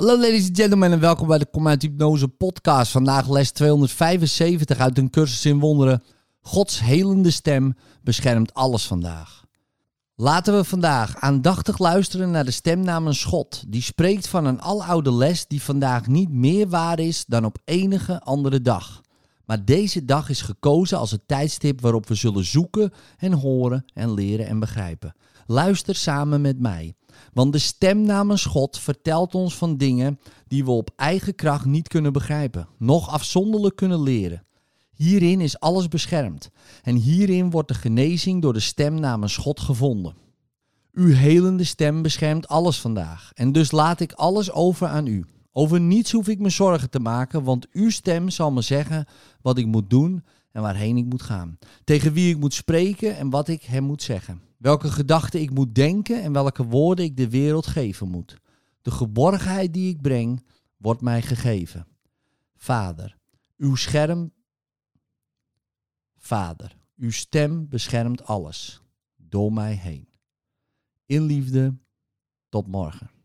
Hallo ladies and gentlemen en welkom bij de uit Hypnose podcast. Vandaag les 275 uit een cursus in wonderen. Gods helende stem beschermt alles vandaag. Laten we vandaag aandachtig luisteren naar de stem namens God. Die spreekt van een aloude les die vandaag niet meer waar is dan op enige andere dag. Maar deze dag is gekozen als het tijdstip waarop we zullen zoeken en horen en leren en begrijpen. Luister samen met mij. Want de stem namens God vertelt ons van dingen die we op eigen kracht niet kunnen begrijpen, nog afzonderlijk kunnen leren. Hierin is alles beschermd en hierin wordt de genezing door de stem namens God gevonden. Uw helende stem beschermt alles vandaag en dus laat ik alles over aan u. Over niets hoef ik me zorgen te maken, want uw stem zal me zeggen wat ik moet doen en waarheen ik moet gaan. Tegen wie ik moet spreken en wat ik hem moet zeggen. Welke gedachten ik moet denken en welke woorden ik de wereld geven moet. De geborgenheid die ik breng, wordt mij gegeven. Vader, uw scherm. Vader, uw stem beschermt alles door mij heen. In liefde, tot morgen.